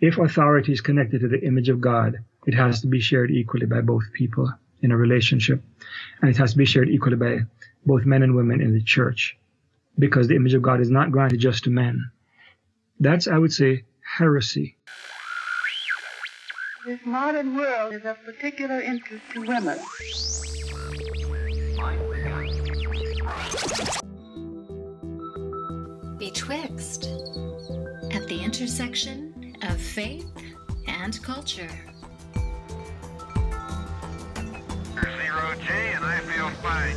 if authority is connected to the image of God, it has to be shared equally by both people in a relationship. And it has to be shared equally by both men and women in the church because the image of God is not granted just to men. That's, I would say, heresy. This modern world is of particular interest to women. Betwixt, at the intersection of faith and culture. Zero G, and I feel fine.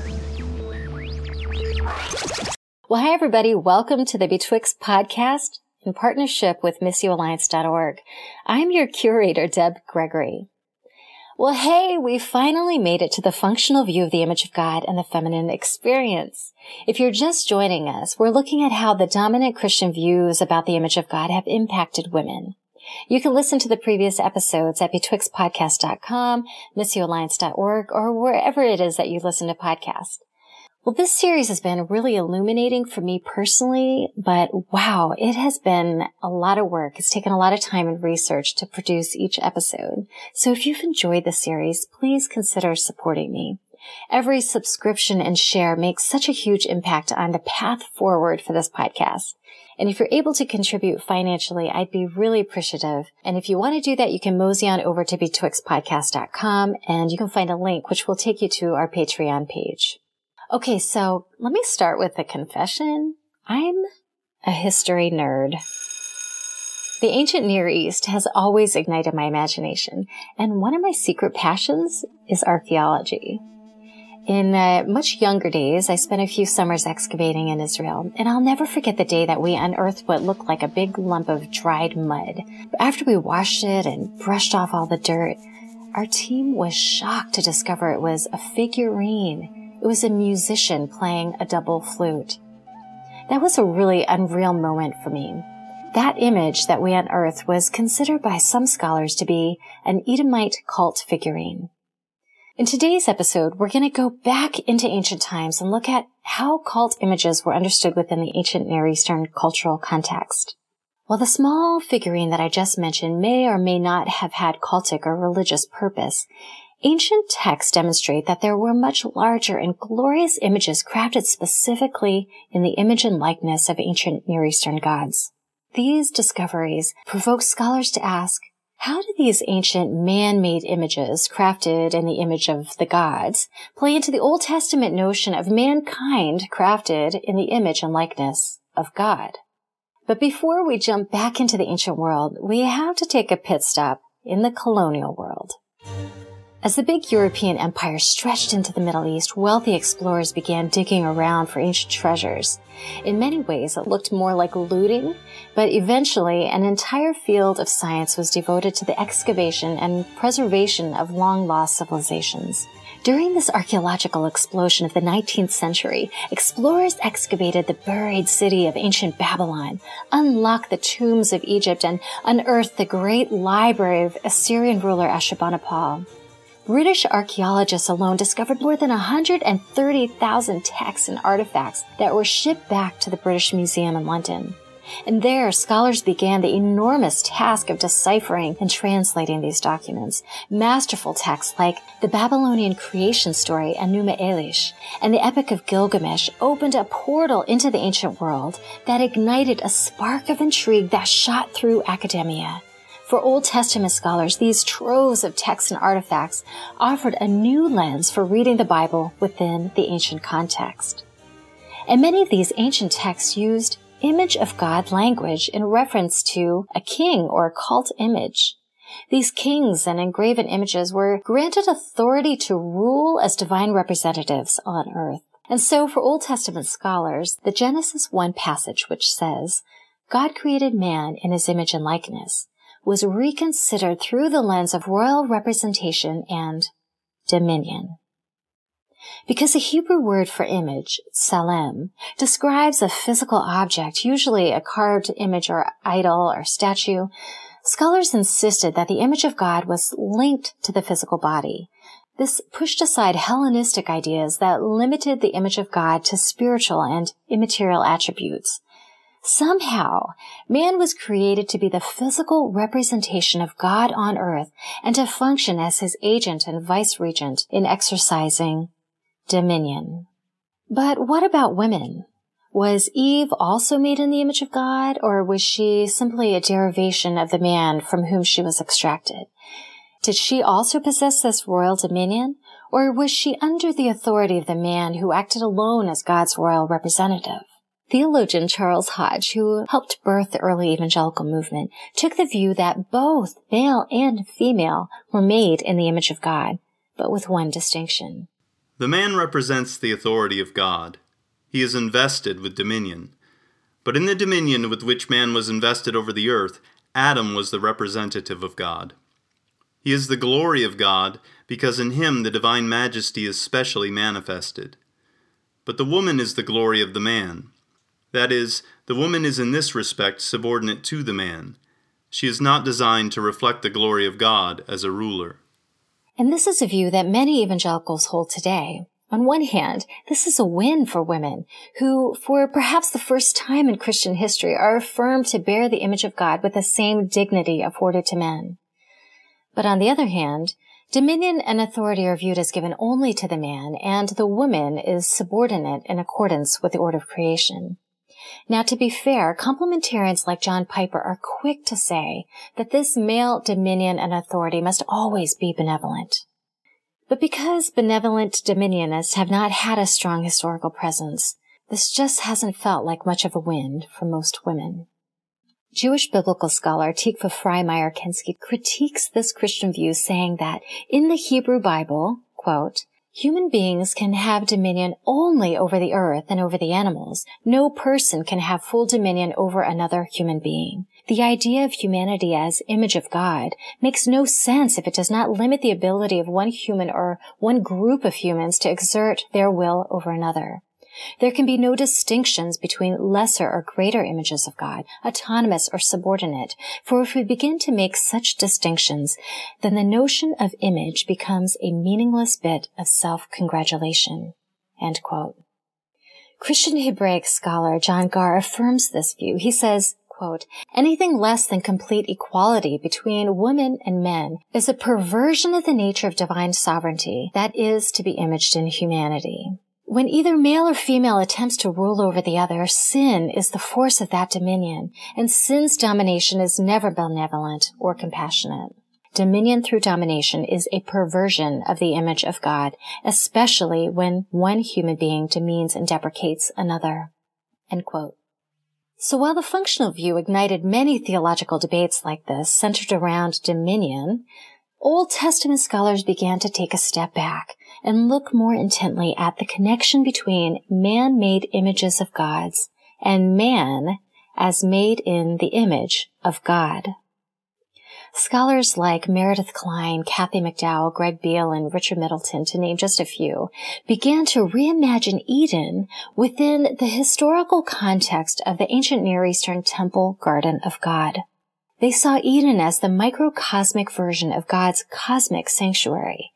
Well, hi, everybody. Welcome to the Betwixt podcast in partnership with MissioAlliance.org. I'm your curator, Deb Gregory. Well, hey, we finally made it to the functional view of the image of God and the feminine experience. If you're just joining us, we're looking at how the dominant Christian views about the image of God have impacted women. You can listen to the previous episodes at betwixtpodcast.com, missioalliance.org, or wherever it is that you listen to podcasts. Well, this series has been really illuminating for me personally, but wow, it has been a lot of work. It's taken a lot of time and research to produce each episode. So if you've enjoyed the series, please consider supporting me. Every subscription and share makes such a huge impact on the path forward for this podcast. And if you're able to contribute financially, I'd be really appreciative. And if you want to do that, you can mosey on over to betwixtpodcast.com and you can find a link which will take you to our Patreon page. Okay, so let me start with a confession. I'm a history nerd. The ancient Near East has always ignited my imagination, and one of my secret passions is archaeology. In uh, much younger days, I spent a few summers excavating in Israel, and I'll never forget the day that we unearthed what looked like a big lump of dried mud. After we washed it and brushed off all the dirt, our team was shocked to discover it was a figurine it was a musician playing a double flute. That was a really unreal moment for me. That image that we unearthed was considered by some scholars to be an Edomite cult figurine. In today's episode, we're going to go back into ancient times and look at how cult images were understood within the ancient Near Eastern cultural context. While the small figurine that I just mentioned may or may not have had cultic or religious purpose, Ancient texts demonstrate that there were much larger and glorious images crafted specifically in the image and likeness of ancient Near Eastern gods. These discoveries provoke scholars to ask, how do these ancient man-made images crafted in the image of the gods play into the Old Testament notion of mankind crafted in the image and likeness of God? But before we jump back into the ancient world, we have to take a pit stop in the colonial world. As the big European empire stretched into the Middle East, wealthy explorers began digging around for ancient treasures. In many ways, it looked more like looting, but eventually an entire field of science was devoted to the excavation and preservation of long lost civilizations. During this archaeological explosion of the 19th century, explorers excavated the buried city of ancient Babylon, unlocked the tombs of Egypt, and unearthed the great library of Assyrian ruler Ashurbanipal. British archaeologists alone discovered more than 130,000 texts and artifacts that were shipped back to the British Museum in London. And there, scholars began the enormous task of deciphering and translating these documents. Masterful texts like the Babylonian creation story and Enuma Elish and the Epic of Gilgamesh opened a portal into the ancient world that ignited a spark of intrigue that shot through academia. For Old Testament scholars, these troves of texts and artifacts offered a new lens for reading the Bible within the ancient context. And many of these ancient texts used image of God language in reference to a king or a cult image. These kings and engraven images were granted authority to rule as divine representatives on earth. And so for Old Testament scholars, the Genesis 1 passage which says, God created man in his image and likeness was reconsidered through the lens of royal representation and dominion. Because the Hebrew word for image, tselem, describes a physical object, usually a carved image or idol or statue, scholars insisted that the image of God was linked to the physical body. This pushed aside Hellenistic ideas that limited the image of God to spiritual and immaterial attributes. Somehow, man was created to be the physical representation of God on earth and to function as his agent and vice regent in exercising dominion. But what about women? Was Eve also made in the image of God, or was she simply a derivation of the man from whom she was extracted? Did she also possess this royal dominion, or was she under the authority of the man who acted alone as God's royal representative? Theologian Charles Hodge, who helped birth the early evangelical movement, took the view that both male and female were made in the image of God, but with one distinction. The man represents the authority of God. He is invested with dominion. But in the dominion with which man was invested over the earth, Adam was the representative of God. He is the glory of God because in him the divine majesty is specially manifested. But the woman is the glory of the man. That is, the woman is in this respect subordinate to the man. She is not designed to reflect the glory of God as a ruler. And this is a view that many evangelicals hold today. On one hand, this is a win for women who, for perhaps the first time in Christian history, are affirmed to bear the image of God with the same dignity afforded to men. But on the other hand, dominion and authority are viewed as given only to the man, and the woman is subordinate in accordance with the order of creation. Now, to be fair, complementarians like John Piper are quick to say that this male dominion and authority must always be benevolent. But because benevolent dominionists have not had a strong historical presence, this just hasn't felt like much of a win for most women. Jewish biblical scholar Tikva Frymer-Kensky critiques this Christian view saying that in the Hebrew Bible, quote, Human beings can have dominion only over the earth and over the animals. No person can have full dominion over another human being. The idea of humanity as image of God makes no sense if it does not limit the ability of one human or one group of humans to exert their will over another. There can be no distinctions between lesser or greater images of God, autonomous or subordinate, for if we begin to make such distinctions, then the notion of image becomes a meaningless bit of self-congratulation. Christian Hebraic scholar John Garr affirms this view. He says, quote, anything less than complete equality between women and men is a perversion of the nature of divine sovereignty that is to be imaged in humanity. When either male or female attempts to rule over the other, sin is the force of that dominion, and sin's domination is never benevolent or compassionate. Dominion through domination is a perversion of the image of God, especially when one human being demeans and deprecates another. So while the functional view ignited many theological debates like this centered around dominion, Old Testament scholars began to take a step back and look more intently at the connection between man-made images of gods and man as made in the image of God. Scholars like Meredith Kline, Kathy McDowell, Greg Beale, and Richard Middleton, to name just a few, began to reimagine Eden within the historical context of the ancient Near Eastern temple garden of God. They saw Eden as the microcosmic version of God's cosmic sanctuary,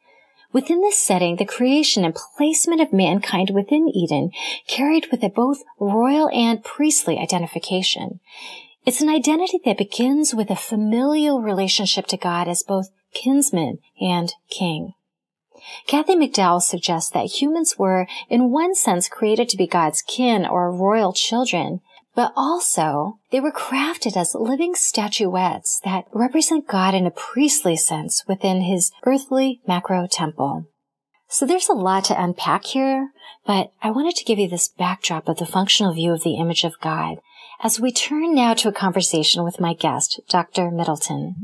Within this setting, the creation and placement of mankind within Eden carried with it both royal and priestly identification. It's an identity that begins with a familial relationship to God as both kinsman and king. Kathy McDowell suggests that humans were, in one sense, created to be God's kin or royal children, but also they were crafted as living statuettes that represent God in a priestly sense within his earthly macro temple. So there's a lot to unpack here, but I wanted to give you this backdrop of the functional view of the image of God as we turn now to a conversation with my guest, Dr. Middleton.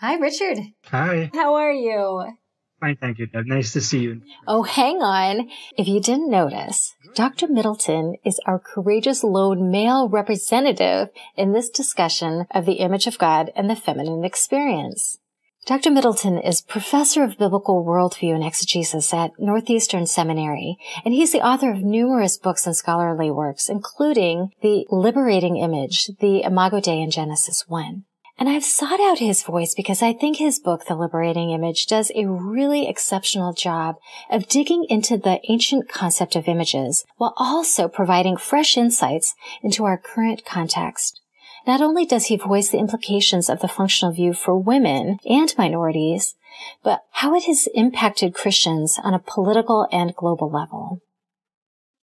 Hi, Richard. Hi. How are you? Fine, thank you, Deb. Nice to see you. Oh, hang on. If you didn't notice, Dr. Middleton is our courageous lone male representative in this discussion of the image of God and the feminine experience. Dr. Middleton is professor of biblical worldview and exegesis at Northeastern Seminary, and he's the author of numerous books and scholarly works, including The Liberating Image, the Imago Dei in Genesis 1. And I've sought out his voice because I think his book, The Liberating Image, does a really exceptional job of digging into the ancient concept of images while also providing fresh insights into our current context. Not only does he voice the implications of the functional view for women and minorities, but how it has impacted Christians on a political and global level.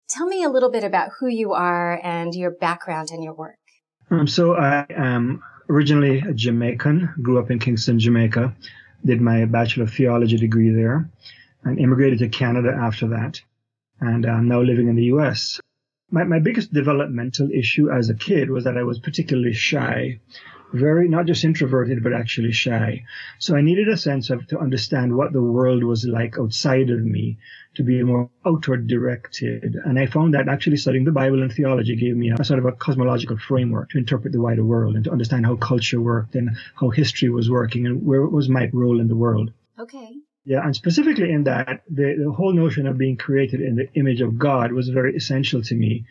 Tell me a little bit about who you are and your background and your work. Um, so I am originally a Jamaican, grew up in Kingston, Jamaica, did my Bachelor of Theology degree there, and immigrated to Canada after that. And I'm now living in the US. My, my biggest developmental issue as a kid was that I was particularly shy very not just introverted but actually shy. So i needed a sense of to understand what the world was like outside of me to be more outward directed. And i found that actually studying the bible and theology gave me a, sort of a cosmological framework to interpret the wider world and to understand how culture worked and how history was working and where was my role in the world. Okay. Yeah, and specifically in that, the, the whole notion of being created in the image of God was very essential to me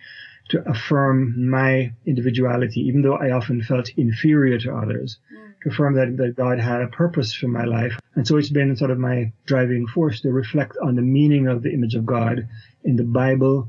to affirm my individuality, even though I often felt inferior to others, mm. to affirm that, that God had a purpose for my life. And so it's been sort of my driving force to reflect on the meaning of the image of God in the Bible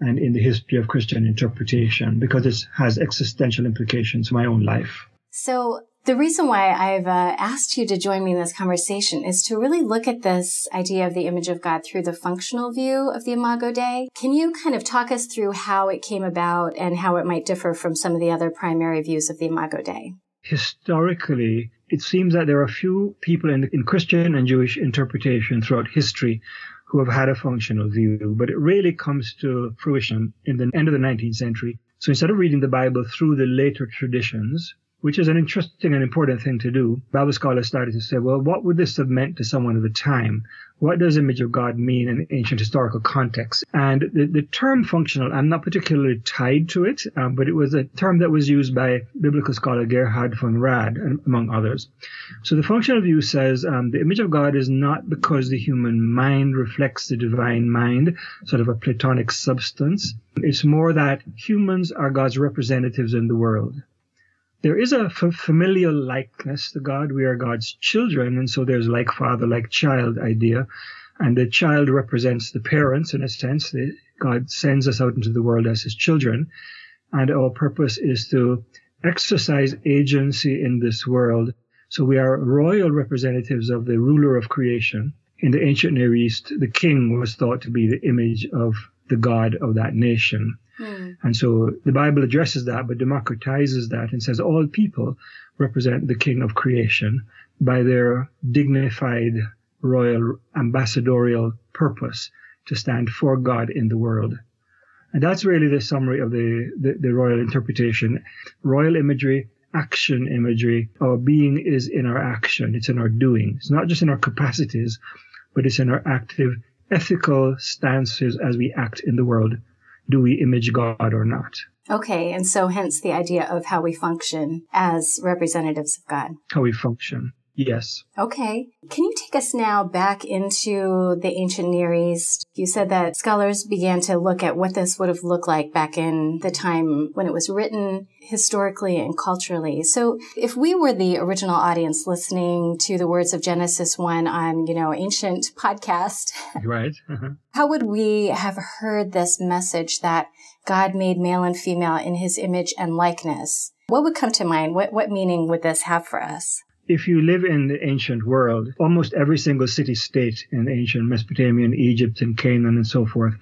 and in the history of Christian interpretation, because it has existential implications for my own life. So the reason why I've uh, asked you to join me in this conversation is to really look at this idea of the image of God through the functional view of the Imago Dei. Can you kind of talk us through how it came about and how it might differ from some of the other primary views of the Imago Dei? Historically, it seems that there are few people in, in Christian and Jewish interpretation throughout history who have had a functional view, but it really comes to fruition in the end of the 19th century. So instead of reading the Bible through the later traditions, which is an interesting and important thing to do. Bible scholars started to say, well, what would this have meant to someone of the time? What does image of God mean in ancient historical context? And the, the term functional, I'm not particularly tied to it, um, but it was a term that was used by biblical scholar Gerhard von Rad, among others. So the functional view says um, the image of God is not because the human mind reflects the divine mind, sort of a Platonic substance. It's more that humans are God's representatives in the world there is a familial likeness to God. We are God's children, and so there's like father, like child idea. And the child represents the parents in a sense. God sends us out into the world as his children. And our purpose is to exercise agency in this world. So we are royal representatives of the ruler of creation. In the ancient Near East, the king was thought to be the image of the God of that nation. Mm. And so the Bible addresses that, but democratizes that and says all people represent the King of creation by their dignified royal ambassadorial purpose to stand for God in the world. And that's really the summary of the, the, the royal interpretation. Royal imagery, action imagery, our being is in our action. It's in our doing. It's not just in our capacities, but it's in our active ethical stances as we act in the world do we image God or not? Okay, and so hence the idea of how we function as representatives of God. How we function. Yes. Okay. Can you take us now back into the ancient Near East? You said that scholars began to look at what this would have looked like back in the time when it was written historically and culturally. So if we were the original audience listening to the words of Genesis 1 on, you know, ancient podcast, right. Uh-huh. how would we have heard this message that God made male and female in his image and likeness? What would come to mind? What, what meaning would this have for us? If you live in the ancient world, almost every single city state in ancient Mesopotamia and Egypt and Canaan and so forth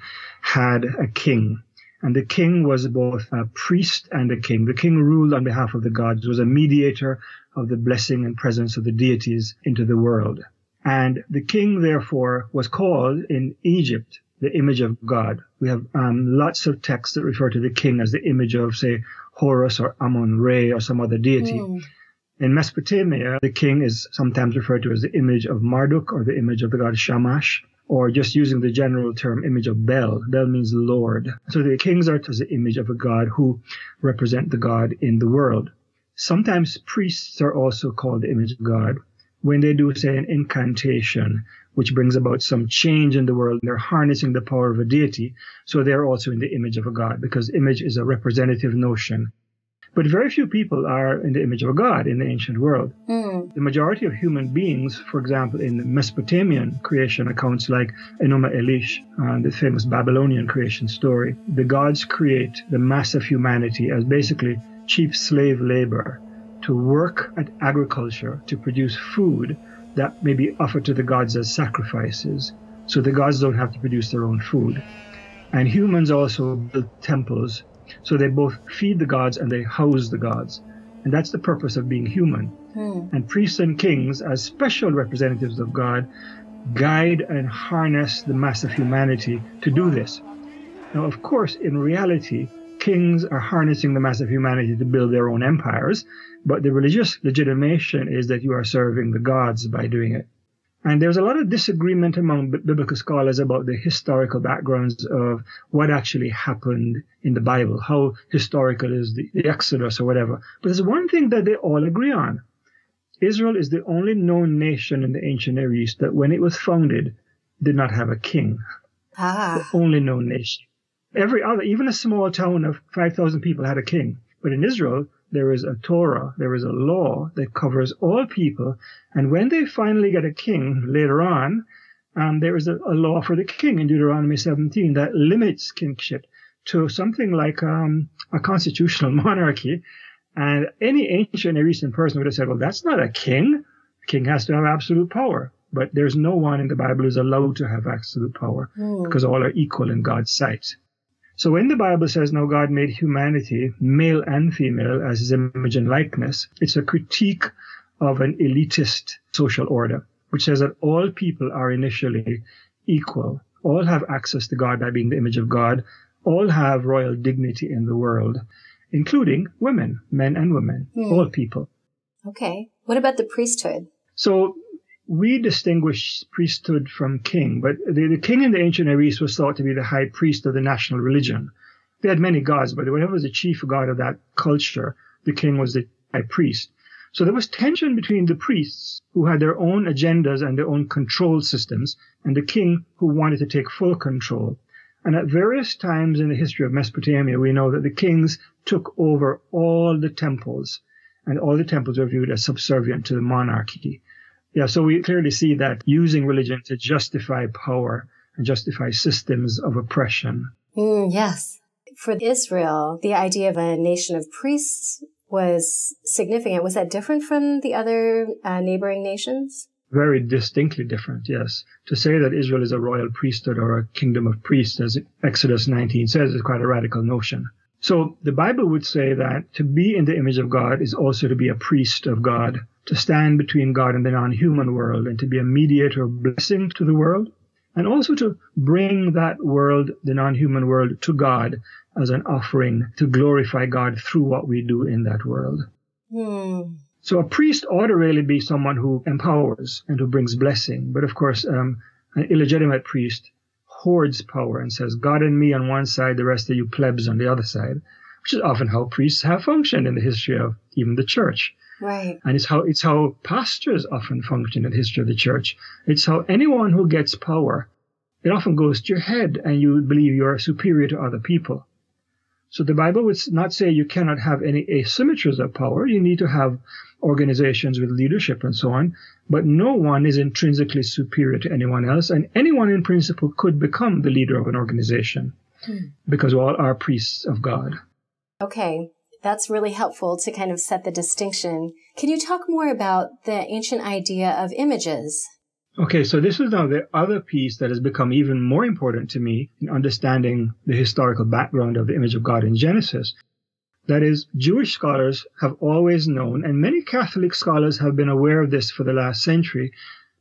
had a king. And the king was both a priest and a king. The king ruled on behalf of the gods, was a mediator of the blessing and presence of the deities into the world. And the king, therefore, was called in Egypt the image of God. We have um, lots of texts that refer to the king as the image of, say, Horus or Amun Re or some other deity. Mm. In Mesopotamia, the king is sometimes referred to as the image of Marduk or the image of the god Shamash, or just using the general term image of Bel. Bel means Lord. So the kings are the image of a god who represent the god in the world. Sometimes priests are also called the image of God when they do, say, an incantation, which brings about some change in the world. They're harnessing the power of a deity, so they're also in the image of a god, because image is a representative notion But very few people are in the image of God in the ancient world. Hmm. The majority of human beings, for example, in the Mesopotamian creation accounts like Enuma Elish, uh, the famous Babylonian creation story, the gods create the mass of humanity as basically cheap slave labor to work at agriculture to produce food that may be offered to the gods as sacrifices. So the gods don't have to produce their own food. And humans also build temples. So they both feed the gods and they house the gods. And that's the purpose of being human. Hmm. And priests and kings, as special representatives of God, guide and harness the mass of humanity to do this. Now, of course, in reality, kings are harnessing the mass of humanity to build their own empires, but the religious legitimation is that you are serving the gods by doing it. And there's a lot of disagreement among b- biblical scholars about the historical backgrounds of what actually happened in the Bible, how historical is the, the Exodus or whatever. But there's one thing that they all agree on. Israel is the only known nation in the ancient Near East that when it was founded did not have a king. Ah. Only known nation. Every other, even a small town of 5,000 people had a king. But in Israel, there is a Torah, there is a law that covers all people. And when they finally get a king later on, um, there is a, a law for the king in Deuteronomy 17 that limits kingship to something like um, a constitutional monarchy. And any ancient Near Eastern person would have said, well, that's not a king. A king has to have absolute power. But there's no one in the Bible who's allowed to have absolute power because all are equal in God's sight. So when the Bible says, now God made humanity, male and female, as his image and likeness, it's a critique of an elitist social order, which says that all people are initially equal. All have access to God by being the image of God. All have royal dignity in the world, including women, men and women, hmm. all people. Okay. What about the priesthood? So we distinguish priesthood from king, but the, the king in the ancient Near East was thought to be the high priest of the national religion. They had many gods, but whatever was the chief god of that culture, the king was the high priest. So there was tension between the priests who had their own agendas and their own control systems and the king who wanted to take full control. And at various times in the history of Mesopotamia, we know that the kings took over all the temples and all the temples were viewed as subservient to the monarchy. Yeah, so we clearly see that using religion to justify power and justify systems of oppression. Mm, yes. For Israel, the idea of a nation of priests was significant. Was that different from the other uh, neighboring nations? Very distinctly different, yes. To say that Israel is a royal priesthood or a kingdom of priests, as Exodus 19 says, is quite a radical notion. So the Bible would say that to be in the image of God is also to be a priest of God, to stand between God and the non-human world, and to be a mediator of blessing to the world, and also to bring that world, the non-human world, to God as an offering to glorify God through what we do in that world. Hmm. So a priest ought to really be someone who empowers and who brings blessing. But of course, um, an illegitimate priest hoards power and says, God and me on one side, the rest of you plebs on the other side, which is often how priests have functioned in the history of even the church. Right. And it's how, it's how pastors often function in the history of the church. It's how anyone who gets power, it often goes to your head and you believe you're superior to other people. So the Bible would not say you cannot have any asymmetries of power. You need to have organizations with leadership and so on, but no one is intrinsically superior to anyone else, and anyone in principle could become the leader of an organization hmm. because all are priests of God. Okay. That's really helpful to kind of set the distinction. Can you talk more about the ancient idea of images? Okay, so this is now the other piece that has become even more important to me in understanding the historical background of the image of God in Genesis. That is, Jewish scholars have always known, and many Catholic scholars have been aware of this for the last century,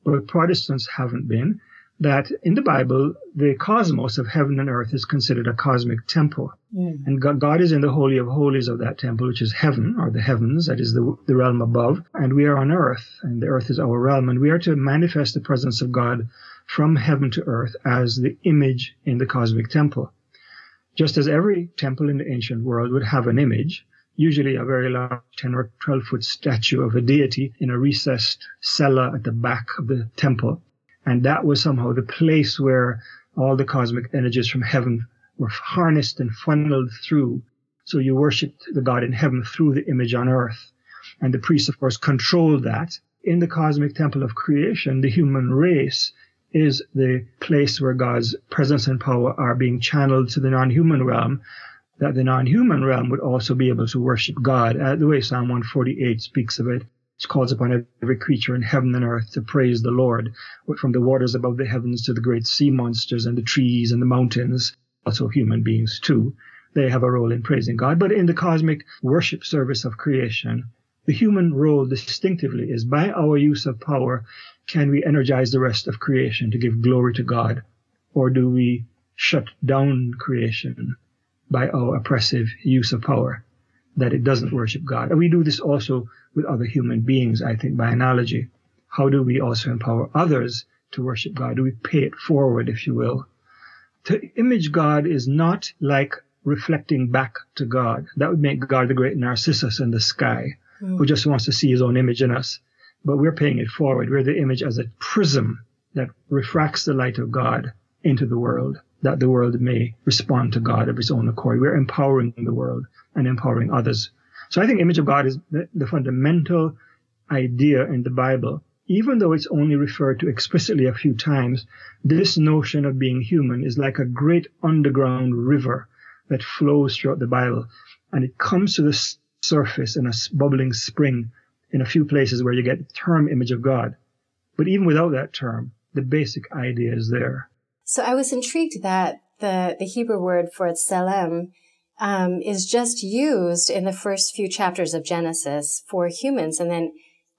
but Protestants haven't been, that in the Bible, the cosmos of heaven and earth is considered a cosmic temple. Mm. And God, is in the Holy of Holies of that temple, which is heaven, or the heavens, that is the, the realm above. And we are on earth, and the earth is our realm. And we are to manifest the presence of God from heaven to earth as the image in the cosmic temple. Just as every temple in the ancient world would have an image, usually a very large 10 or 12 foot statue of a deity in a recessed cellar at the back of the temple. And that was somehow the place where all the cosmic energies from heaven were harnessed and funneled through So you worshiped the God in heaven through the image on earth. And the priests, of course, controlled that. In the cosmic temple of creation, the human race is the place where God's presence and power are being channeled to the non-human realm, that the non-human realm would also be able to worship God, uh, the way Psalm 148 speaks of it. It calls upon every creature in heaven and earth to praise the Lord, from the waters above the heavens to the great sea monsters and the trees and the mountains, also human beings too. They have a role in praising God. But in the cosmic worship service of creation, the human role distinctively is by our use of power, can we energize the rest of creation to give glory to God? Or do we shut down creation by our oppressive use of power that it doesn't worship God? And we do this also with other human beings, I think, by analogy. How do we also empower others to worship God? Do we pay it forward, if you will? To image God is not like reflecting back to God. That would make God the great Narcissus in the sky mm. who just wants to see his own image in us. But we're paying it forward. We're the image as a prism that refracts the light of God into the world, that the world may respond to God of its own accord. We're empowering the world and empowering others. So I think image of God is the, the fundamental idea in the Bible. Even though it's only referred to explicitly a few times, this notion of being human is like a great underground river that flows throughout the Bible. And it comes to the surface in a bubbling spring in a few places where you get the term image of God. But even without that term, the basic idea is there. So I was intrigued that the, the Hebrew word for tselem um, is just used in the first few chapters of Genesis for humans. And then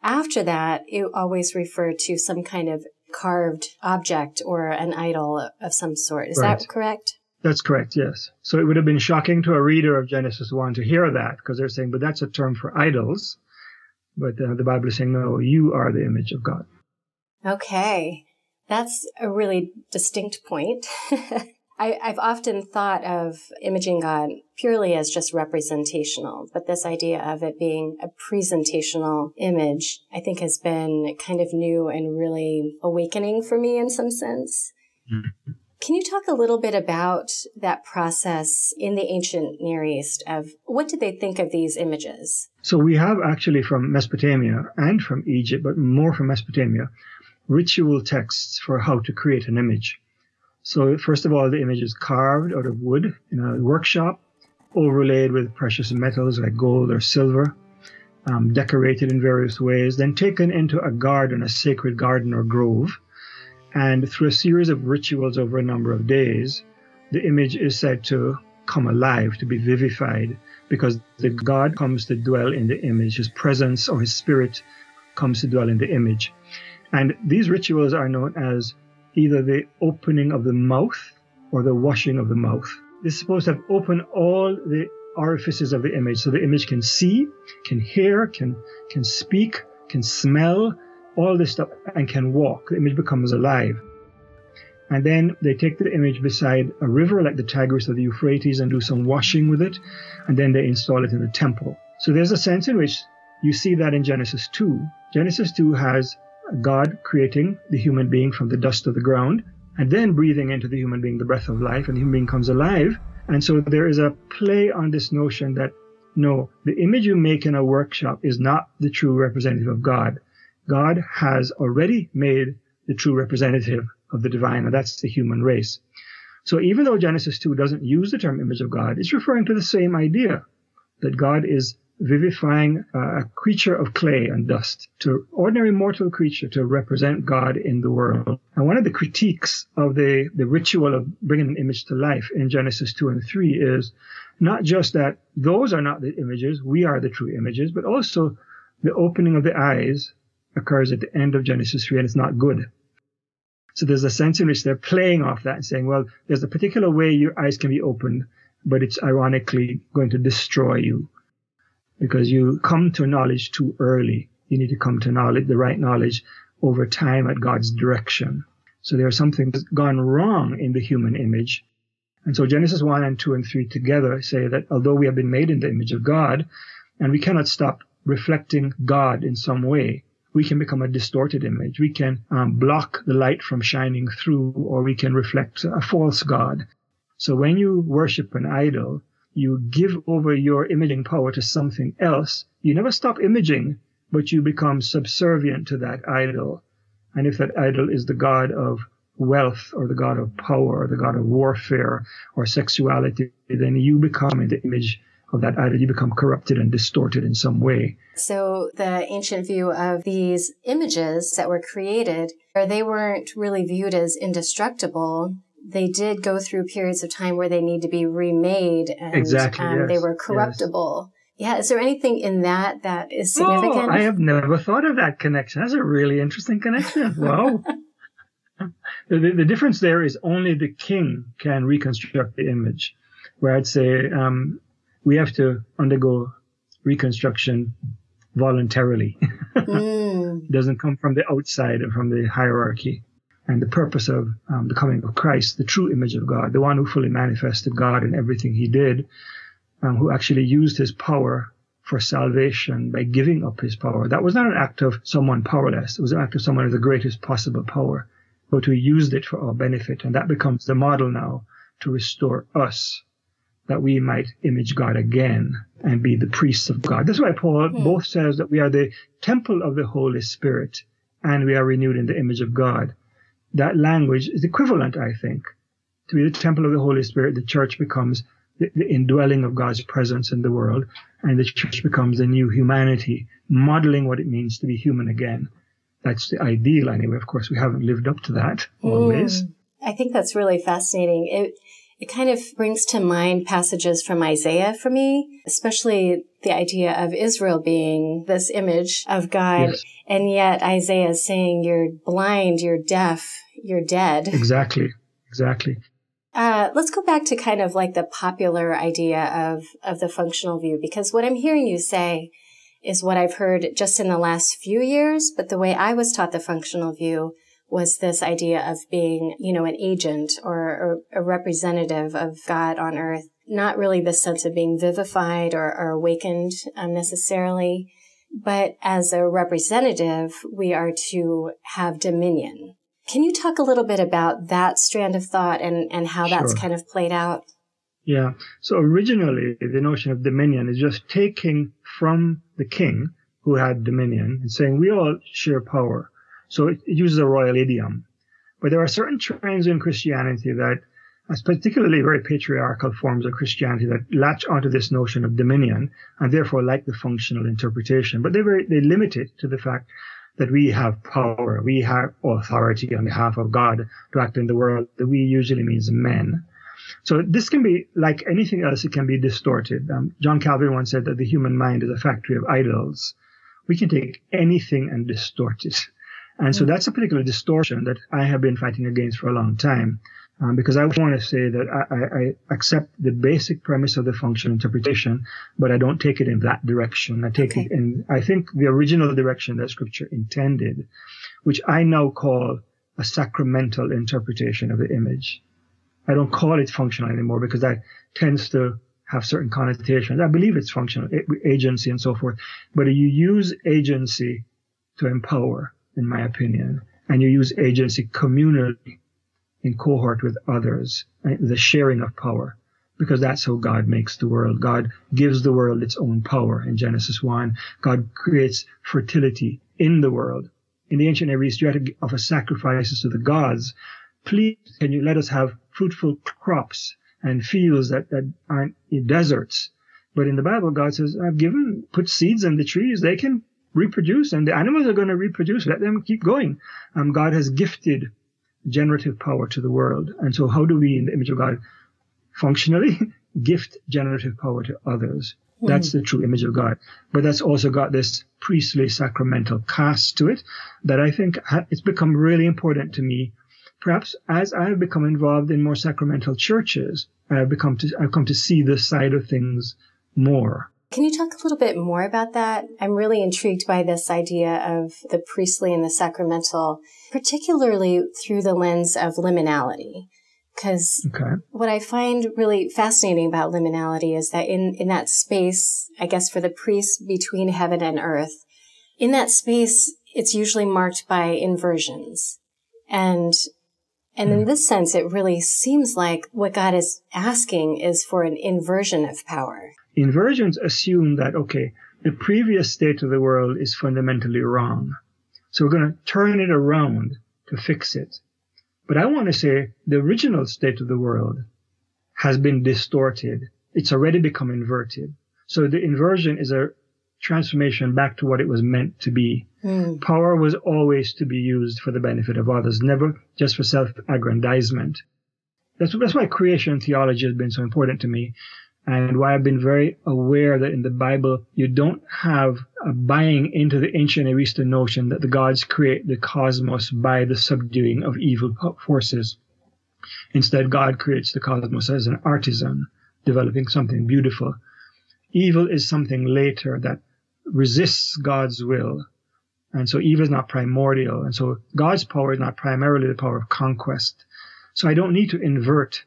after that, it always referred to some kind of carved object or an idol of some sort. Is right. that correct? That's correct, yes. So it would have been shocking to a reader of Genesis 1 to hear that because they're saying, but that's a term for idols. But uh, the Bible is saying, no, you are the image of God. Okay. That's a really distinct point. I, have often thought of imaging God purely as just representational, but this idea of it being a presentational image, I think has been kind of new and really awakening for me in some sense. Mm-hmm. Can you talk a little bit about that process in the ancient Near East of what did they think of these images? So we have actually from Mesopotamia and from Egypt, but more from Mesopotamia, ritual texts for how to create an image. So first of all, the image is carved out of wood in a workshop, overlaid with precious metals like gold or silver, um, decorated in various ways, then taken into a garden, a sacred garden or grove, and through a series of rituals over a number of days, the image is said to come alive, to be vivified, because the God comes to dwell in the image. His presence or his spirit comes to dwell in the image. And these rituals are known as either the opening of the mouth or the washing of the mouth. This is supposed to have opened all the orifices of the image so the image can see, can hear, can, can speak, can smell, all this stuff and can walk. The image becomes alive. And then they take the image beside a river like the Tigris or the Euphrates and do some washing with it. And then they install it in the temple. So there's a sense in which you see that in Genesis 2. Genesis 2 has God creating the human being from the dust of the ground and then breathing into the human being the breath of life and the human being comes alive. And so there is a play on this notion that no, the image you make in a workshop is not the true representative of God. God has already made the true representative of the divine, and that's the human race. So even though Genesis 2 doesn't use the term image of God, it's referring to the same idea that God is vivifying uh, a creature of clay and dust to ordinary mortal creature to represent God in the world. And one of the critiques of the, the ritual of bringing an image to life in Genesis 2 and 3 is not just that those are not the images, we are the true images, but also the opening of the eyes occurs at the end of Genesis 3 and it's not good. So there's a sense in which they're playing off that and saying, well, there's a particular way your eyes can be opened, but it's ironically going to destroy you because you come to knowledge too early. You need to come to knowledge, the right knowledge over time at God's direction. So there's something that's gone wrong in the human image. And so Genesis 1 and 2 and 3 together say that although we have been made in the image of God, and we cannot stop reflecting God in some way, we can become a distorted image. We can um, block the light from shining through, or we can reflect a false God. So when you worship an idol, you give over your imaging power to something else, you never stop imaging, but you become subservient to that idol. And if that idol is the God of wealth or the God of power or the God of warfare or sexuality, then you become in the image of that idol. You become corrupted and distorted in some way. So the ancient view of these images that were created, they weren't really viewed as indestructible. They did go through periods of time where they need to be remade and exactly, um, yes, they were corruptible. Yes. Yeah. Is there anything in that that is significant? Oh, I have never thought of that connection. That's a really interesting connection. Wow. the, the, the, difference there is only the king can reconstruct the image. Where I'd say um, we have to undergo reconstruction voluntarily. mm. It doesn't come from the outside or from the hierarchy. And the purpose of um, the coming of Christ, the true image of God, the one who fully manifested God in everything he did, um, who actually used his power for salvation by giving up his power. That was not an act of someone powerless. It was an act of someone with the greatest possible power, but who used it for our benefit. And that becomes the model now to restore us that we might image God again and be the priests of God. That's why Paul mm. both says that we are the temple of the Holy Spirit and we are renewed in the image of God. That language is equivalent, I think. To be the temple of the Holy Spirit, the church becomes the, the indwelling of God's presence in the world, and the church becomes a new humanity, modeling what it means to be human again. That's the ideal anyway. Of course, we haven't lived up to that always. Mm. I think that's really fascinating. It, it kind of brings to mind passages from Isaiah for me, especially the idea of Israel being this image of God. Yes. And yet Isaiah is saying, you're blind, you're deaf, you're dead. Exactly. Exactly. Uh, let's go back to kind of like the popular idea of, of the functional view, because what I'm hearing you say is what I've heard just in the last few years, but the way I was taught the functional view was this idea of being, you know, an agent or, or a representative of God on earth. Not really the sense of being vivified or, or awakened um, necessarily, but as a representative, we are to have dominion. Can you talk a little bit about that strand of thought and, and how sure. that's kind of played out? Yeah. So originally, the notion of dominion is just taking from the king who had dominion and saying, we all share power. So it, it uses a royal idiom. But there are certain trends in Christianity that, as particularly very patriarchal forms of Christianity, that latch onto this notion of dominion and therefore like the functional interpretation. But they very, they limit it to the fact that we have power, we have authority on behalf of God to act in the world. That we usually means men. So this can be like anything else; it can be distorted. Um, John Calvin once said that the human mind is a factory of idols. We can take anything and distort it. And so mm. that's a particular distortion that I have been fighting against for a long time. Um, because I want to say that I, I, I, accept the basic premise of the functional interpretation, but I don't take it in that direction. I take okay. it in, I think the original direction that scripture intended, which I now call a sacramental interpretation of the image. I don't call it functional anymore because that tends to have certain connotations. I believe it's functional, agency and so forth, but you use agency to empower in my opinion. And you use agency communally in cohort with others, uh, the sharing of power, because that's how God makes the world. God gives the world its own power in Genesis 1. God creates fertility in the world. In the ancient Near you had to offer sacrifices to the gods. Please, can you let us have fruitful crops and fields that, that aren't deserts? But in the Bible, God says, I've given, put seeds in the trees. They can reproduce and the animals are going to reproduce. Let them keep going. Um, God has gifted generative power to the world. And so how do we, in the image of God, functionally gift generative power to others? Mm. That's the true image of God. But that's also got this priestly sacramental cast to it that I think it's become really important to me. Perhaps as I have become involved in more sacramental churches, I have become to, I've come to see this side of things more. Can you talk a little bit more about that? I'm really intrigued by this idea of the priestly and the sacramental, particularly through the lens of liminality. Because okay. what I find really fascinating about liminality is that in, in that space, I guess for the priest between heaven and earth, in that space, it's usually marked by inversions. And And in hmm. this sense, it really seems like what God is asking is for an inversion of power. Inversions assume that, okay, the previous state of the world is fundamentally wrong. So we're going to turn it around to fix it. But I want to say the original state of the world has been distorted. It's already become inverted. So the inversion is a transformation back to what it was meant to be. Mm. Power was always to be used for the benefit of others, never just for self-aggrandizement. That's, that's why creation theology has been so important to me and why I've been very aware that in the Bible, you don't have a buying into the ancient Eastern notion that the gods create the cosmos by the subduing of evil forces. Instead, God creates the cosmos as an artisan, developing something beautiful. Evil is something later that resists God's will. And so evil is not primordial. And so God's power is not primarily the power of conquest. So I don't need to invert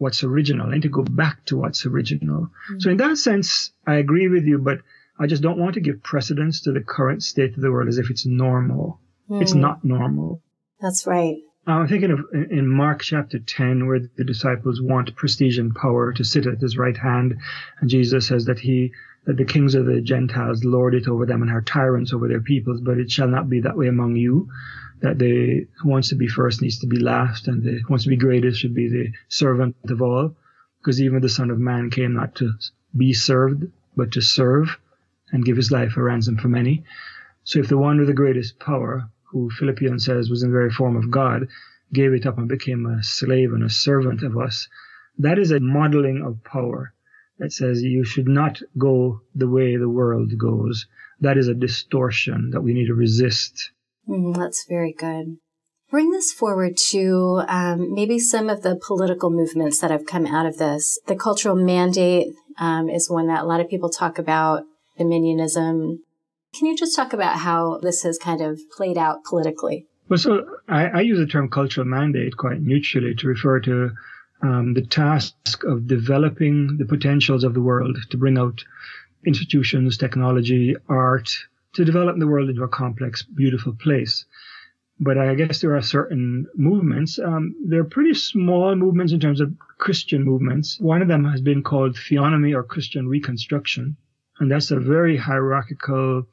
what's original and to go back to what's original. Mm-hmm. So in that sense, I agree with you, but I just don't want to give precedence to the current state of the world as if it's normal. Mm. It's not normal. That's right. I'm thinking of in Mark chapter 10, where the disciples want prestige and power to sit at his right hand. And Jesus says that he, that the kings of the Gentiles lord it over them and are tyrants over their peoples, but it shall not be that way among you that the who wants to be first needs to be last, and the who wants to be greatest should be the servant of all, because even the Son of Man came not to be served, but to serve and give his life a ransom for many. So if the one with the greatest power, who Philippians says was in the very form of God, gave it up and became a slave and a servant of us, that is a modeling of power that says you should not go the way the world goes. That is a distortion that we need to resist. Mm, that's very good. Bring this forward to um, maybe some of the political movements that have come out of this. The cultural mandate um, is one that a lot of people talk about, dominionism. Can you just talk about how this has kind of played out politically? Well, so I, I use the term cultural mandate quite neutrally to refer to um, the task of developing the potentials of the world to bring out institutions, technology, art, to develop the world into a complex, beautiful place. But I guess there are certain movements. Um, they're pretty small movements in terms of Christian movements. One of them has been called theonomy or Christian reconstruction. And that's a very hierarchical,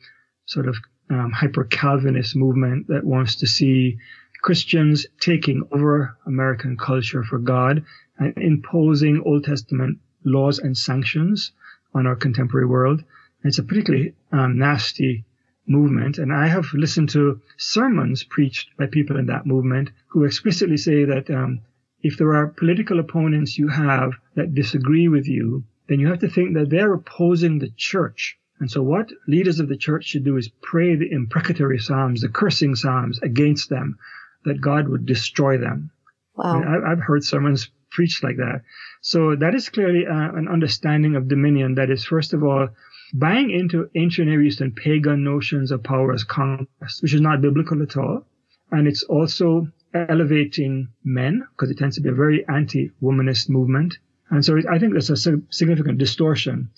sort of um, hyper Calvinist movement that wants to see Christians taking over American culture for God and imposing Old Testament laws and sanctions on our contemporary world. It's a particularly um, nasty movement. And I have listened to sermons preached by people in that movement who explicitly say that um, if there are political opponents you have that disagree with you, then you have to think that they're opposing the church. And so what leaders of the church should do is pray the imprecatory psalms, the cursing psalms against them, that God would destroy them. Wow. I have heard sermons preached like that. So that is clearly uh, an understanding of dominion that is, first of all, buying into ancient Near Eastern pagan notions of power as conquest, which is not biblical at all. And it's also elevating men because it tends to be a very anti-womanist movement. And so I think there's a significant distortion.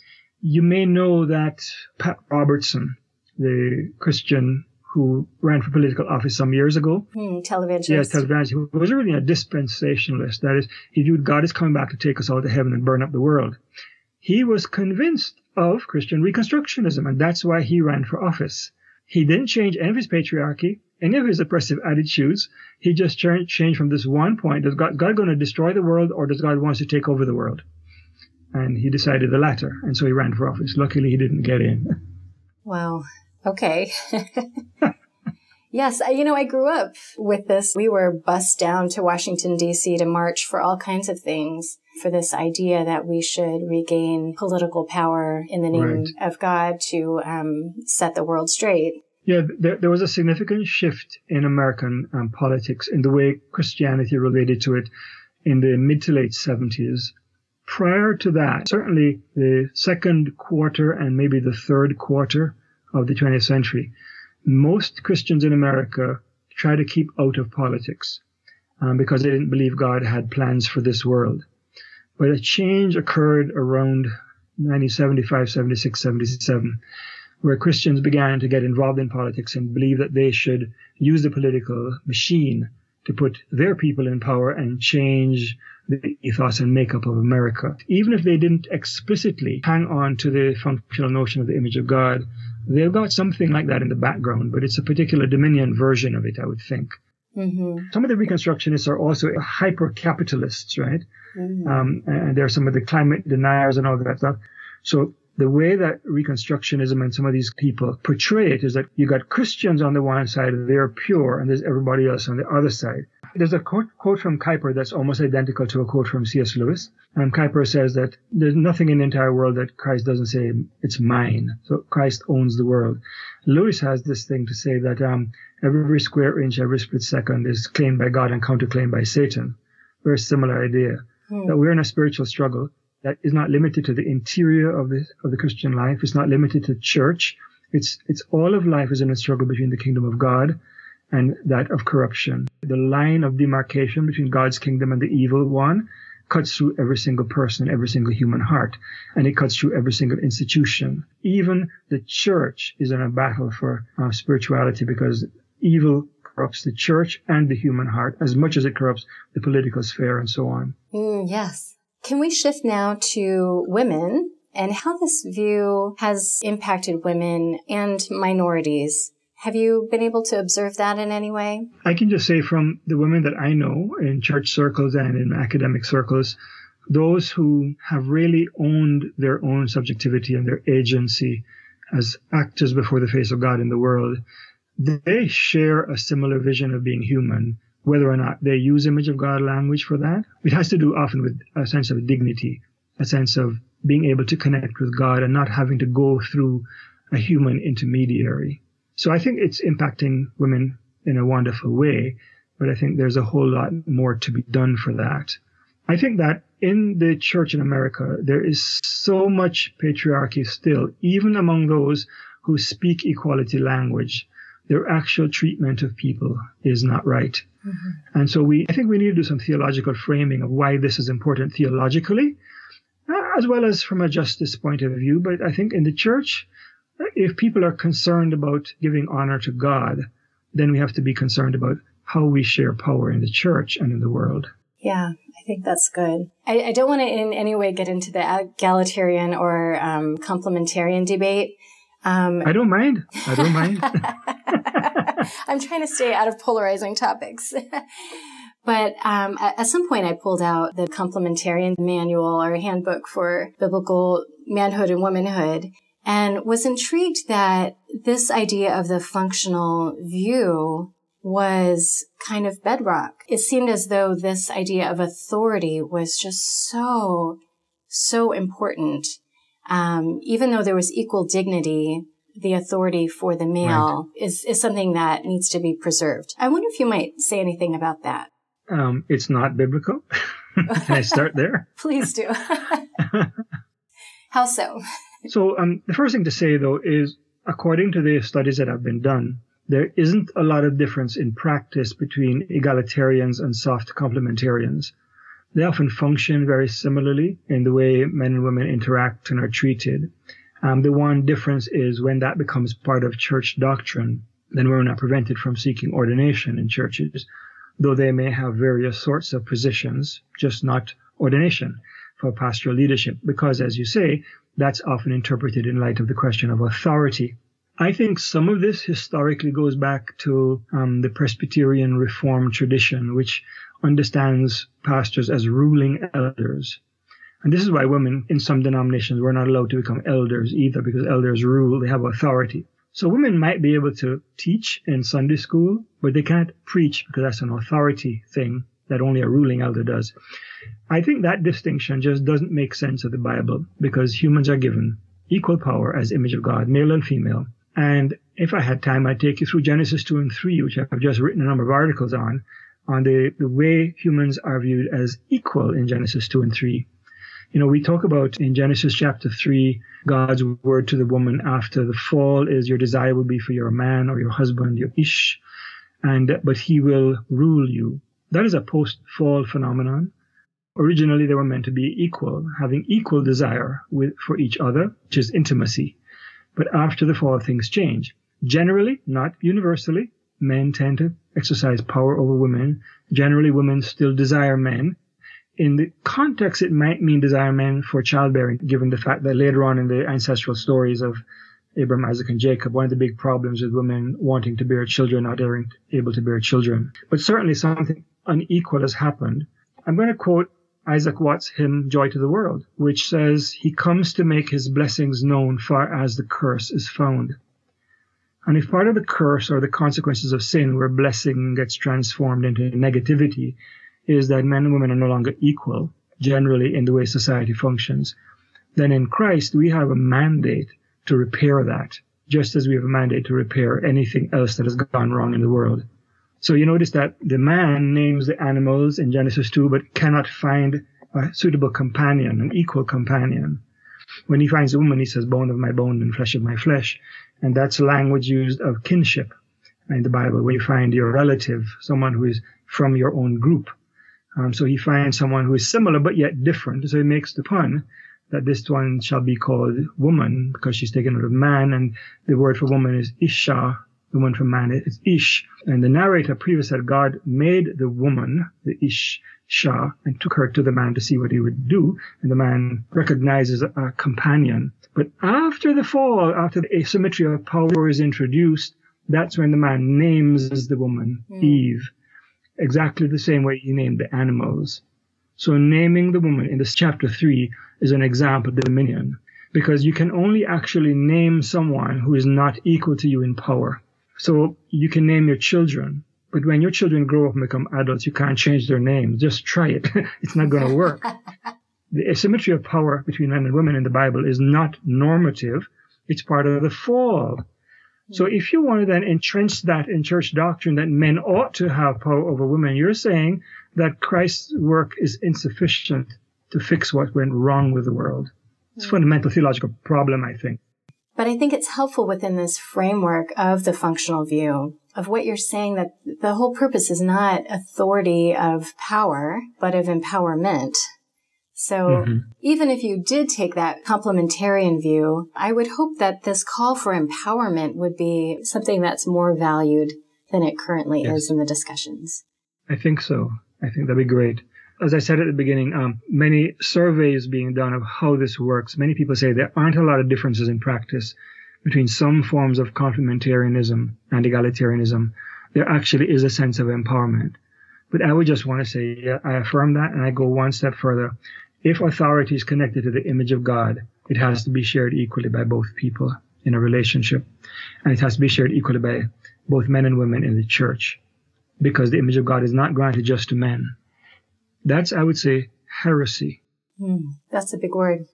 You may know that Pat Robertson, the Christian who ran for political office some years ago. Hmm, televangelist. Yeah, televangelist. Who was really a dispensationalist. That is, he viewed God is coming back to take us all to heaven and burn up the world. He was convinced of Christian Reconstructionism, and that's why he ran for office. He didn't change any of his patriarchy, any of his oppressive attitudes. He just changed from this one point: Is God, God going to destroy the world, or does God want to take over the world? And he decided the latter, and so he ran for office. Luckily, he didn't get in. Wow. Okay. Yes, you know, I grew up with this. We were bussed down to Washington, D.C. to march for all kinds of things for this idea that we should regain political power in the name right. of God to um, set the world straight. Yeah, there, there, was a significant shift in American um, politics in the way Christianity related to it in the mid to late 70s. Prior to that, certainly the second quarter and maybe the third quarter of the 20th century, most Christians in America try to keep out of politics um, because they didn't believe God had plans for this world. But a change occurred around 1975, 76, 77, where Christians began to get involved in politics and believe that they should use the political machine to put their people in power and change the ethos and makeup of America. Even if they didn't explicitly hang on to the functional notion of the image of God, they've got something like that in the background, but it's a particular Dominion version of it, I would think. Mm-hmm. Some of the Reconstructionists are also hyper capitalists, right? Mm-hmm. Um, and there are some of the climate deniers and all that stuff. So the way that Reconstructionism and some of these people portray it is that you got Christians on the one side, they're pure, and there's everybody else on the other side. There's a quote, quote from Kuyper that's almost identical to a quote from C.S. Lewis. And Kuyper says that there's nothing in the entire world that Christ doesn't say it's mine. So Christ owns the world. Lewis has this thing to say that um, every square inch, every split second is claimed by God and counterclaimed by Satan. Very similar idea. Hmm. That we're in a spiritual struggle that is not limited to the interior of the of the Christian life. It's not limited to church. It's it's all of life is in a struggle between the kingdom of God and that of corruption. The line of demarcation between God's kingdom and the evil one cuts through every single person, every single human heart, and it cuts through every single institution. Even the church is in a battle for uh, spirituality because evil corrupts the church and the human heart as much as it corrupts the political sphere and so on. Mm, yes. Can we shift now to women and how this view has impacted women and minorities? Have you been able to observe that in any way? I can just say from the women that I know in church circles and in academic circles, those who have really owned their own subjectivity and their agency as actors before the face of God in the world, they share a similar vision of being human whether or not they use image of God language for that. It has to do often with a sense of dignity, a sense of being able to connect with God and not having to go through a human intermediary. So I think it's impacting women in a wonderful way, but I think there's a whole lot more to be done for that. I think that in the church in America, there is so much patriarchy still, even among those who speak equality language their actual treatment of people is not right. Mm-hmm. And so we, I think we need to do some theological framing of why this is important theologically, uh, as well as from a justice point of view. But I think in the church, if people are concerned about giving honor to God, then we have to be concerned about how we share power in the church and in the world. Yeah, I think that's good. I, I don't want to in any way get into the egalitarian or um, complementarian debate. Um, I don't mind. I don't mind. I'm trying to stay out of polarizing topics. But um, at some point, I pulled out the complementarian manual or handbook for biblical manhood and womanhood and was intrigued that this idea of the functional view was kind of bedrock. It seemed as though this idea of authority was just so, so important. Um, even though there was equal dignity the authority for the male right. is, is something that needs to be preserved. I wonder if you might say anything about that. Um, it's not biblical. Can I start there? Please do. How so? So, um, the first thing to say though is, according to the studies that have been done, there isn't a lot of difference in practice between egalitarians and soft complementarians. They often function very similarly in the way men and women interact and are treated. Um, the one difference is when that becomes part of church doctrine, then we're not prevented from seeking ordination in churches, though they may have various sorts of positions, just not ordination for pastoral leadership, because as you say, that's often interpreted in light of the question of authority. I think some of this historically goes back to um, the Presbyterian Reformed tradition, which understands pastors as ruling elders. And this is why women in some denominations were not allowed to become elders either, because elders rule, they have authority. So women might be able to teach in Sunday school, but they can't preach because that's an authority thing that only a ruling elder does. I think that distinction just doesn't make sense of the Bible because humans are given equal power as image of God, male and female. And if I had time, I'd take you through Genesis 2 and 3, which I've just written a number of articles on, on the, the way humans are viewed as equal in Genesis 2 and 3. You know, we talk about in Genesis chapter 3, God's word to the woman after the fall is your desire will be for your man or your husband, your ish, and but he will rule you. That is a post-fall phenomenon. Originally, they were meant to be equal, having equal desire with, for each other, which is intimacy. But after the fall, things change. Generally, not universally, men tend to exercise power over women. Generally, women still desire men. In the context, it might mean desire men for childbearing, given the fact that later on in the ancestral stories of Abraham, Isaac, and Jacob, one of the big problems with women wanting to bear children, not able to bear children. But certainly something unequal has happened. I'm going to quote Isaac Watts' hymn Joy to the World, which says, He comes to make his blessings known far as the curse is found. And if part of the curse or the consequences of sin, where blessing gets transformed into negativity, is that men and women are no longer equal, generally in the way society functions, then in Christ we have a mandate to repair that, just as we have a mandate to repair anything else that has gone wrong in the world. So you notice that the man names the animals in Genesis 2, but cannot find a suitable companion, an equal companion. When he finds a woman, he says, bone of my bone and flesh of my flesh. And that's language used of kinship in the Bible, where you find your relative, someone who is from your own group. Um, so he finds someone who is similar but yet different. So he makes the pun that this one shall be called woman because she's taken out of man, and the word for woman is isha. The one for man is ish. And the narrator previously said God made the woman, the ish, Shah and took her to the man to see what he would do. And the man recognizes a companion. But after the fall, after the asymmetry of power is introduced, that's when the man names the woman mm. Eve, exactly the same way he named the animals. So naming the woman in this chapter three is an example of dominion because you can only actually name someone who is not equal to you in power. So you can name your children, but when your children grow up and become adults, you can't change their names. Just try it. it's not going to work. the asymmetry of power between men and women in the Bible is not normative. It's part of the fall. So if you want to then entrench that in church doctrine that men ought to have power over women, you're saying that Christ's work is insufficient to fix what went wrong with the world. It's a fundamental theological problem, I think. But I think it's helpful within this framework of the functional view of what you're saying that the whole purpose is not authority of power, but of empowerment. So mm-hmm. even if you did take that complementarian view, I would hope that this call for empowerment would be something that's more valued than it currently yes. is in the discussions. I think so. I think that'd be great. As I said at the beginning, um, many surveys being done of how this works. Many people say there aren't a lot of differences in practice between some forms of complementarianism and egalitarianism, there actually is a sense of empowerment. But I would just want to say, yeah, I affirm that and I go one step further. If authority is connected to the image of God, it has to be shared equally by both people in a relationship. And it has to be shared equally by both men and women in the church. Because the image of God is not granted just to men. That's, I would say, heresy. Mm, that's a big word.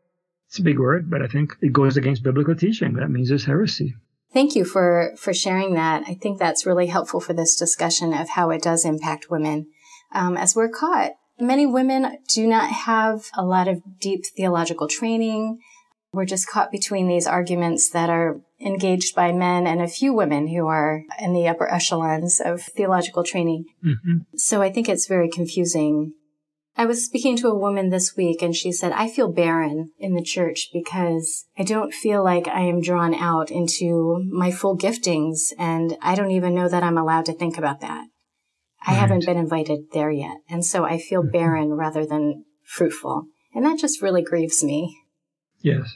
It's a big word, but I think it goes against biblical teaching. That means it's heresy. Thank you for, for sharing that. I think that's really helpful for this discussion of how it does impact women. Um, as we're caught, many women do not have a lot of deep theological training. We're just caught between these arguments that are engaged by men and a few women who are in the upper echelons of theological training. Mm-hmm. So I think it's very confusing I was speaking to a woman this week and she said, I feel barren in the church because I don't feel like I am drawn out into my full giftings and I don't even know that I'm allowed to think about that. I right. haven't been invited there yet. And so I feel mm-hmm. barren rather than fruitful. And that just really grieves me. Yes.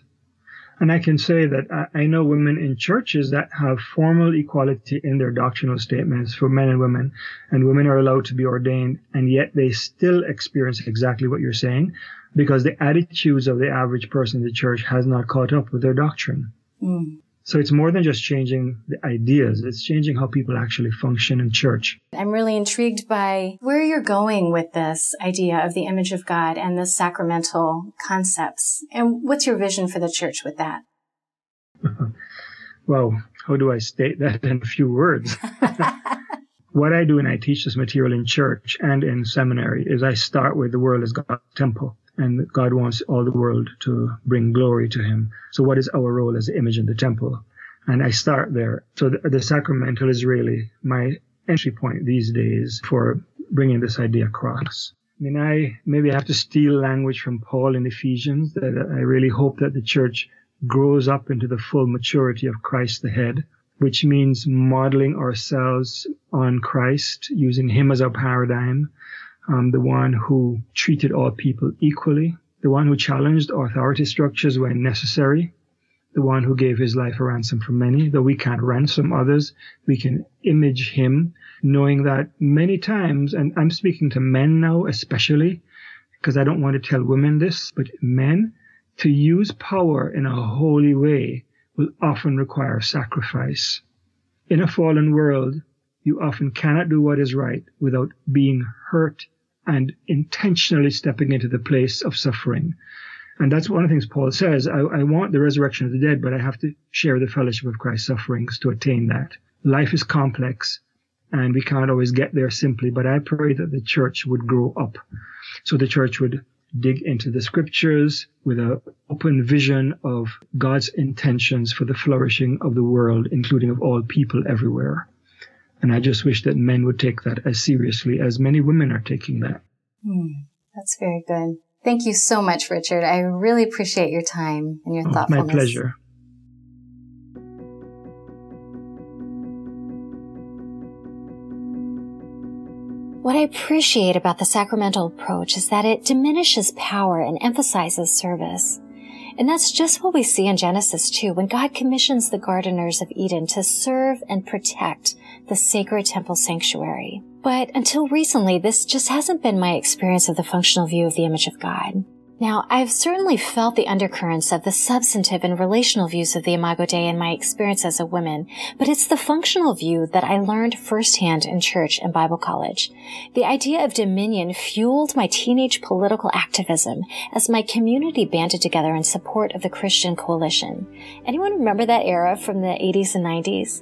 And I can say that I, know women in churches that have formal equality in their doctrinal statements for men and women, and women are allowed to be ordained, and yet they still experience exactly what you're saying because the attitudes of the average person in the church has not caught up with their doctrine. Mm. So it's more than just changing the ideas, it's changing how people actually function in church. I'm really intrigued by where you're going with this idea of the image of God and the sacramental concepts. And what's your vision for the church with that? well, how do I state that in a few words? what I do when I teach this material in church and in seminary is I start with the world as God's temple and God wants all the world to bring glory to Him. So, what is our role as the image in the temple? And I start there. So, the, the sacramental is really my entry point these days for bringing this idea across. I mean, I maybe I have to steal language from Paul in Ephesians that I really hope that the church grows up into the full maturity of Christ the head. which means modeling ourselves on Christ, using Him as our paradigm, um, the one who treated all people equally, the one who challenged authority structures when necessary, the one who gave his life a ransom for many. Though we can't ransom others, we can image him, knowing that many times, and I'm speaking to men now especially, because I don't want to tell women this, but men, to use power in a holy way will often require sacrifice. In a fallen world, you often cannot do what is right without being hurt and intentionally stepping into the place of suffering. And that's one of the things Paul says. I, I, want the resurrection of the dead, but I have to share the fellowship of Christ's sufferings to attain that. Life is complex and we can't always get there simply, but I pray that the church would grow up. So the church would dig into the scriptures with an open vision of God's intentions for the flourishing of the world, including of all people everywhere. And I just wish that men would take that as seriously as many women are taking that. Mm, that's very good. Thank you so much, Richard. I really appreciate your time and your oh, thoughtfulness. My pleasure. What I appreciate about the sacramental approach is that it diminishes power and emphasizes service. And that's just what we see in Genesis 2 when God commissions the gardeners of Eden to serve and protect the sacred temple sanctuary. But until recently, this just hasn't been my experience of the functional view of the image of God. Now, I've certainly felt the undercurrents of the substantive and relational views of the Imago Dei in my experience as a woman, but it's the functional view that I learned firsthand in church and Bible college. The idea of dominion fueled my teenage political activism as my community banded together in support of the Christian coalition. Anyone remember that era from the 80s and 90s?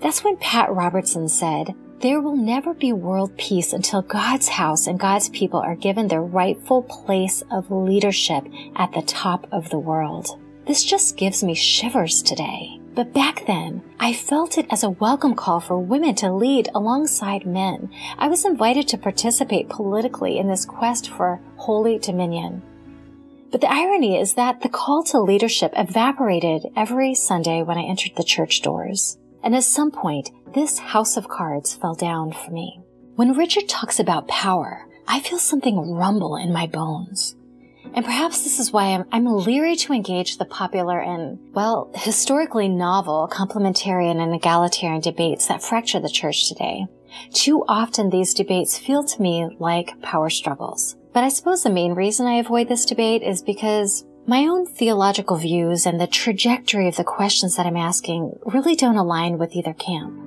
That's when Pat Robertson said, there will never be world peace until God's house and God's people are given their rightful place of leadership at the top of the world. This just gives me shivers today. But back then, I felt it as a welcome call for women to lead alongside men. I was invited to participate politically in this quest for holy dominion. But the irony is that the call to leadership evaporated every Sunday when I entered the church doors. And at some point, this house of cards fell down for me. When Richard talks about power, I feel something rumble in my bones. And perhaps this is why I'm, I'm leery to engage the popular and, well, historically novel complementarian and egalitarian debates that fracture the church today. Too often these debates feel to me like power struggles. But I suppose the main reason I avoid this debate is because my own theological views and the trajectory of the questions that I'm asking really don't align with either camp.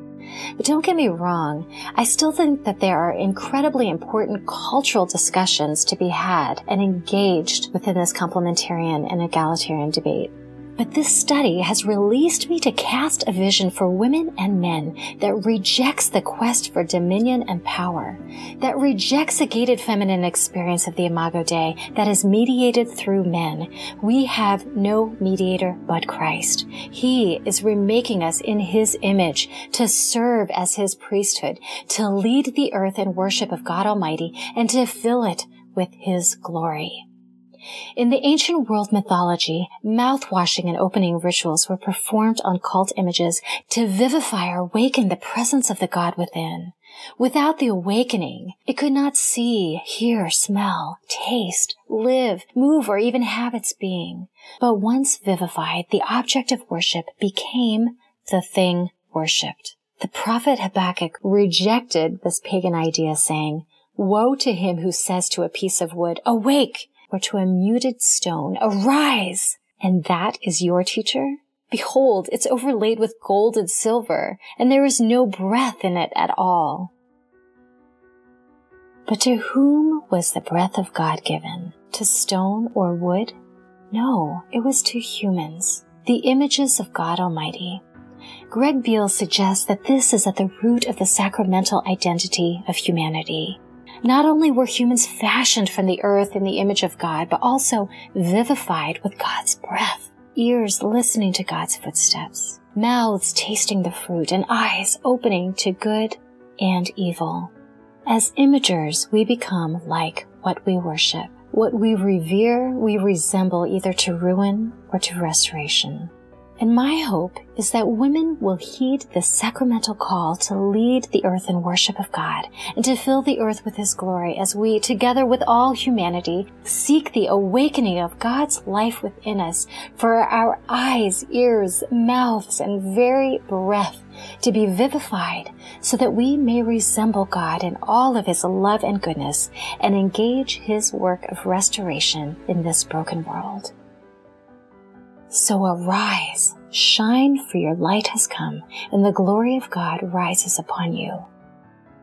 But don't get me wrong, I still think that there are incredibly important cultural discussions to be had and engaged within this complementarian and egalitarian debate. But this study has released me to cast a vision for women and men that rejects the quest for dominion and power, that rejects a gated feminine experience of the Imago Dei that is mediated through men. We have no mediator but Christ. He is remaking us in His image to serve as His priesthood, to lead the earth in worship of God Almighty, and to fill it with His glory. In the ancient world mythology, mouth-washing and opening rituals were performed on cult images to vivify or awaken the presence of the god within. Without the awakening, it could not see, hear, smell, taste, live, move, or even have its being. But once vivified, the object of worship became the thing worshipped. The prophet Habakkuk rejected this pagan idea saying, Woe to him who says to a piece of wood, Awake! Or to a muted stone, Arise! And that is your teacher? Behold, it's overlaid with gold and silver, and there is no breath in it at all. But to whom was the breath of God given? To stone or wood? No, it was to humans, the images of God Almighty. Greg Beale suggests that this is at the root of the sacramental identity of humanity. Not only were humans fashioned from the earth in the image of God, but also vivified with God's breath, ears listening to God's footsteps, mouths tasting the fruit, and eyes opening to good and evil. As imagers, we become like what we worship. What we revere, we resemble either to ruin or to restoration. And my hope is that women will heed the sacramental call to lead the earth in worship of God and to fill the earth with His glory as we, together with all humanity, seek the awakening of God's life within us for our eyes, ears, mouths, and very breath to be vivified so that we may resemble God in all of His love and goodness and engage His work of restoration in this broken world. So arise, shine, for your light has come, and the glory of God rises upon you.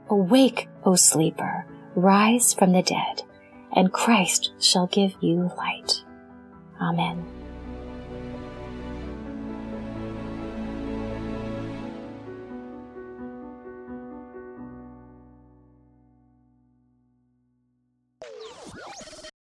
Awake, O sleeper, rise from the dead, and Christ shall give you light. Amen.